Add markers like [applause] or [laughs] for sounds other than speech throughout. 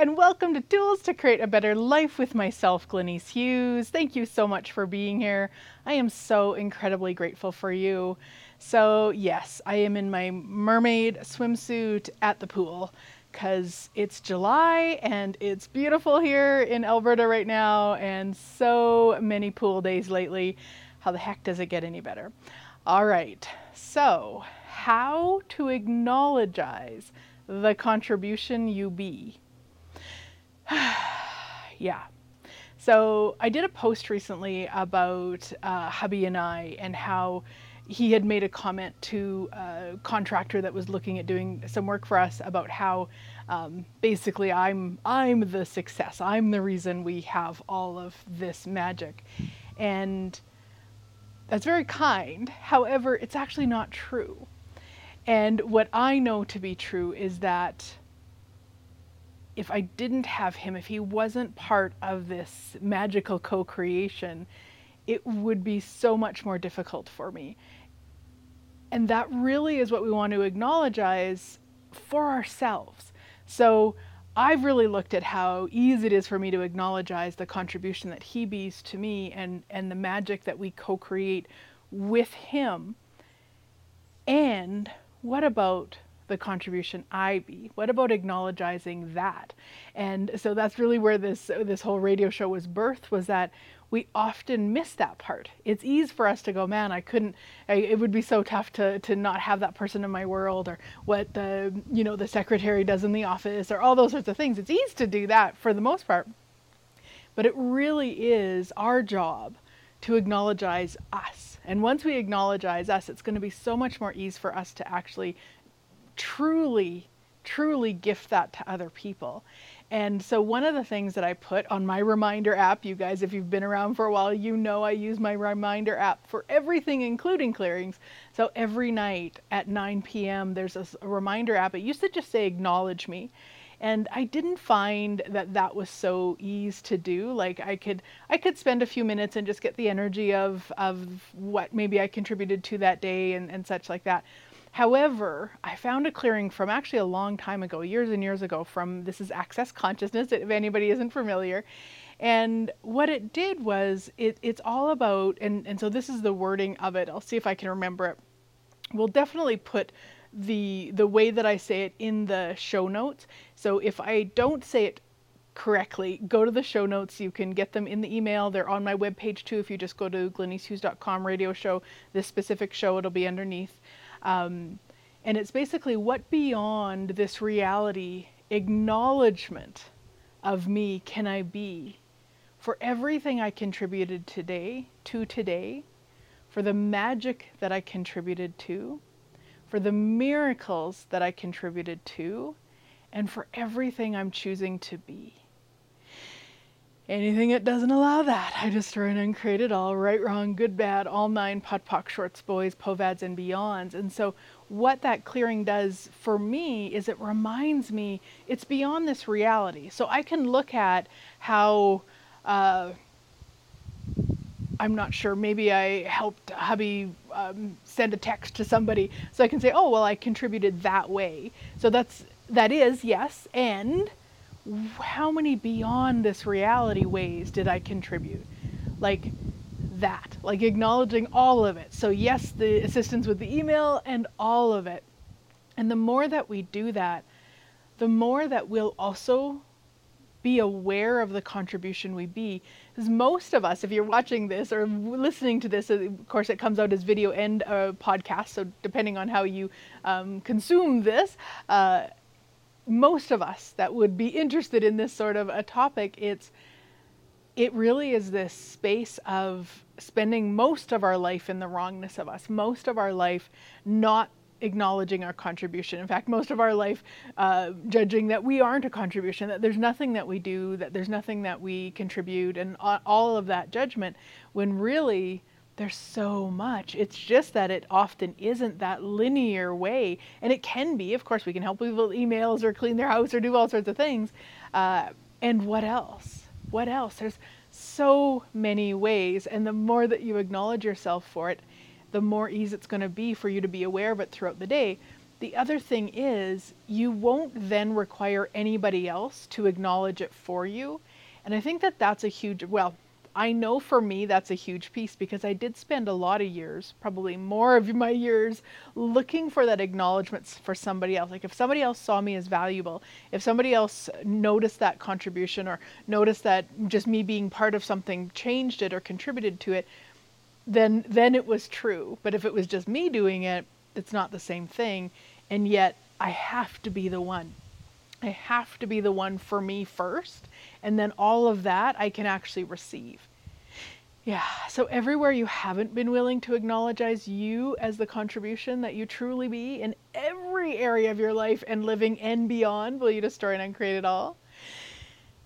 and welcome to Tools to Create a Better Life with myself, Glenyce Hughes. Thank you so much for being here. I am so incredibly grateful for you. So, yes, I am in my mermaid swimsuit at the pool because it's July and it's beautiful here in Alberta right now, and so many pool days lately. How the heck does it get any better? All right, so how to acknowledge the contribution you be. [sighs] yeah. So I did a post recently about uh, hubby and I and how he had made a comment to a contractor that was looking at doing some work for us about how um, basically I'm I'm the success. I'm the reason we have all of this magic, and that's very kind. However, it's actually not true. And what I know to be true is that if I didn't have him, if he wasn't part of this magical co creation, it would be so much more difficult for me. And that really is what we want to acknowledge for ourselves. So I've really looked at how easy it is for me to acknowledge the contribution that he bees to me and, and the magic that we co create with him. And what about the contribution I be? What about acknowledging that? And so that's really where this this whole radio show was birthed was that we often miss that part. It's easy for us to go, man, I couldn't. I, it would be so tough to to not have that person in my world, or what the you know the secretary does in the office, or all those sorts of things. It's easy to do that for the most part, but it really is our job to acknowledge us. And once we acknowledge us, it's going to be so much more ease for us to actually truly, truly gift that to other people. And so, one of the things that I put on my reminder app, you guys, if you've been around for a while, you know I use my reminder app for everything, including clearings. So, every night at 9 p.m., there's a, reminder app. It used to just say, Acknowledge me and i didn't find that that was so easy to do like i could i could spend a few minutes and just get the energy of of what maybe i contributed to that day and, and such like that However, I found a clearing from actually a long time ago, years and years ago, from this is Access Consciousness, if anybody isn't familiar. And what it did was it, it's all about, and, and so this is the wording of it. I'll see if I can remember it. We'll definitely put the the way that I say it in the show notes. So if I don't say it correctly, go to the show notes. You can get them in the email. They're on my webpage too. If you just go to glenycehughes.com radio show, this specific show, it'll be underneath. Um, and it's basically what beyond this reality acknowledgement of me can I be for everything I contributed today to today, for the magic that I contributed to, for the miracles that I contributed to, and for everything I'm choosing to be. Anything that doesn't allow that, I destroy and create it all, right, wrong, good, bad, all nine, POD POC, shorts, boys, povads, and beyonds. And so, what that clearing does for me is it reminds me it's beyond this reality. So, I can look at how. Uh, I'm not sure. Maybe I helped hubby um, send a text to somebody, so I can say, "Oh, well, I contributed that way." So that's that is yes, and how many beyond this reality ways did I contribute? Like that, like acknowledging all of it. So, yes, the assistance with the email and all of it. And the more that we do that, the more that we'll also be aware of the contribution we be. Because most of us, if you're watching this or listening to this, of course, it comes out as video and a podcast. So, depending on how you um, consume this, uh, most of us that would be interested in this sort of a topic, it's it really is this space of spending most of our life in the wrongness of us, most of our life not acknowledging our contribution. In fact, most of our life uh, judging that we aren't a contribution, that there's nothing that we do, that there's nothing that we contribute, and all of that judgment, when really there's so much. It's just that it often isn't that linear way. And it can be. Of course, we can help people with emails or clean their house or do all sorts of things. Uh, and what else? What else? There's so many ways. And the more that you acknowledge yourself for it, the more ease it's going to be for you to be aware of it throughout the day. The other thing is, you won't then require anybody else to acknowledge it for you. And I think that that's a huge, well, I know for me that's a huge piece because I did spend a lot of years, probably more of my years, looking for that acknowledgement for somebody else. Like if somebody else saw me as valuable, if somebody else noticed that contribution or noticed that just me being part of something changed it or contributed to it, then then it was true. But if it was just me doing it, it's not the same thing. And yet I have to be the one. I have to be the one for me first and then all of that I can actually receive. Yeah, so everywhere you haven't been willing to acknowledge you as the contribution that you truly be in every area of your life and living and beyond, will you destroy and uncreate it all?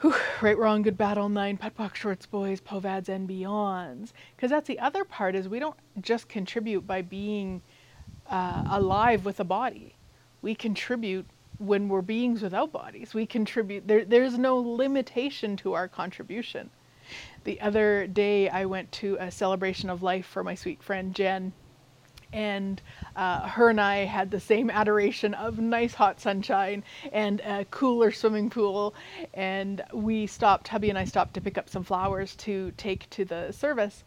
Whew, right, wrong, good, bad, all nine, POC, shorts, boys, povads, and beyonds. Because that's the other part is we don't just contribute by being uh, alive with a body. We contribute when we're beings without bodies. We contribute, there, there's no limitation to our contribution. The other day, I went to a celebration of life for my sweet friend Jen, and uh, her and I had the same adoration of nice hot sunshine and a cooler swimming pool. And we stopped, hubby and I stopped to pick up some flowers to take to the service.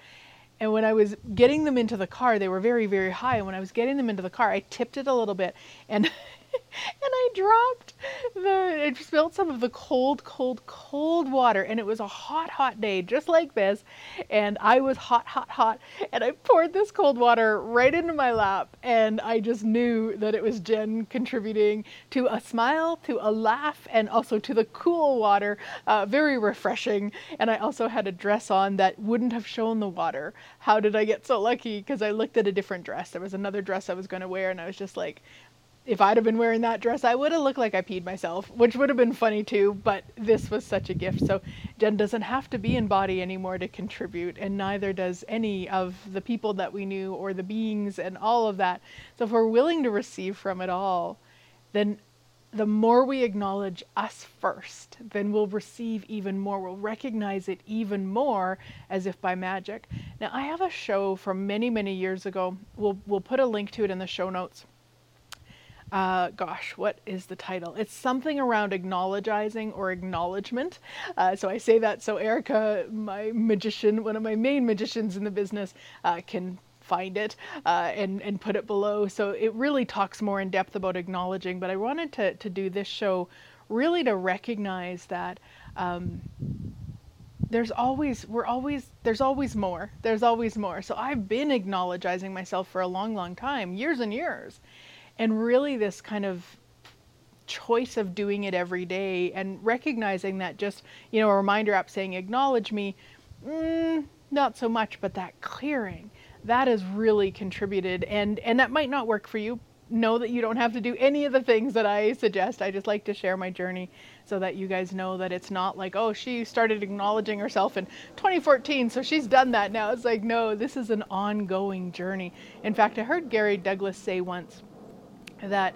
And when I was getting them into the car, they were very, very high. And when I was getting them into the car, I tipped it a little bit and [laughs] [laughs] and I dropped the, it spilled some of the cold, cold, cold water. And it was a hot, hot day, just like this. And I was hot, hot, hot. And I poured this cold water right into my lap. And I just knew that it was Jen contributing to a smile, to a laugh, and also to the cool water. Uh, very refreshing. And I also had a dress on that wouldn't have shown the water. How did I get so lucky? Because I looked at a different dress. There was another dress I was going to wear, and I was just like, if I'd have been wearing that dress, I would have looked like I peed myself, which would have been funny too, but this was such a gift. So Jen doesn't have to be in body anymore to contribute, and neither does any of the people that we knew or the beings and all of that. So if we're willing to receive from it all, then the more we acknowledge us first, then we'll receive even more. We'll recognize it even more as if by magic. Now, I have a show from many, many years ago. We'll, we'll put a link to it in the show notes uh, gosh, what is the title? It's something around acknowledging or acknowledgement. Uh, so I say that so Erica, my magician, one of my main magicians in the business, uh, can find it uh, and and put it below. So it really talks more in depth about acknowledging. But I wanted to to do this show really to recognize that. Um, there's always we're always there's always more there's always more so i've been acknowledging myself for a long long time years and years and really this kind of choice of doing it every day and recognizing that just you know a reminder app saying acknowledge me mm, not so much but that clearing that has really contributed and and that might not work for you know that you don't have to do any of the things that I suggest. I just like to share my journey so that you guys know that it's not like, oh, she started acknowledging herself in 2014, so she's done that now. It's like, no, this is an ongoing journey. In fact, I heard Gary Douglas say once, that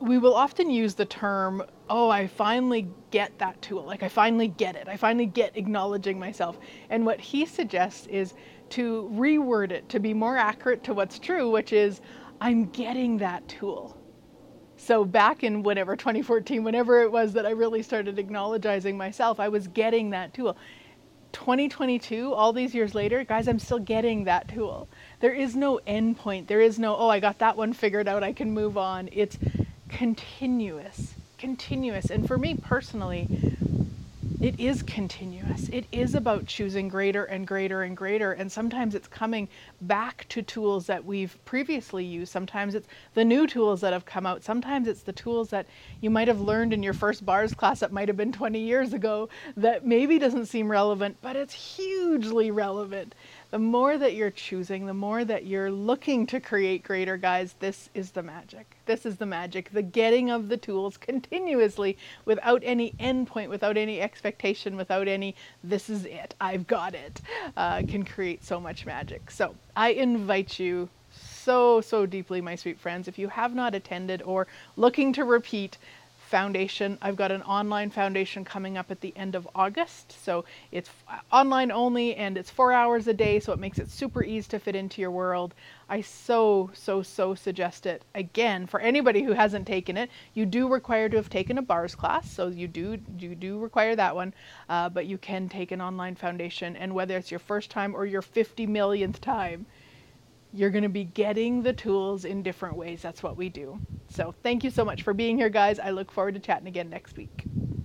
we will often use the term, oh, I finally get that tool. Like, I finally get it. I finally get acknowledging myself. And what he suggests is to reword it to be more accurate to what's true, which is, I'm getting that tool. So, back in whatever 2014, whenever it was that I really started acknowledging myself, I was getting that tool. 2022, all these years later, guys, I'm still getting that tool. There is no end point. There is no, oh, I got that one figured out, I can move on. It's continuous, continuous. And for me personally, it is continuous. It is about choosing greater and greater and greater. And sometimes it's coming back to tools that we've previously used. Sometimes it's the new tools that have come out. Sometimes it's the tools that you might have learned in your first bars class that might have been 20 years ago that maybe doesn't seem relevant, but it's hugely relevant the more that you're choosing, the more that you're looking to create greater, guys, this is the magic. This is the magic. The getting of the tools continuously without any endpoint, without any expectation, without any, this is it, I've got it, uh, can create so much magic. So I invite you so, so deeply, my sweet friends, if you have not attended or looking to repeat, foundation. I've got an online foundation coming up at the end of August. So it's online only and it's four hours a day, so it makes it super easy to fit into your world. I so, so, so suggest it. Again, for anybody who hasn't taken it, you do require to have taken a bars class, so you do you do require that one, uh, but you can take an online foundation, and whether it's your first time or your 50 millionth time, you're going to be getting the tools in different ways. That's what we do. So thank you so much for being here, guys. I look forward to chatting again next week.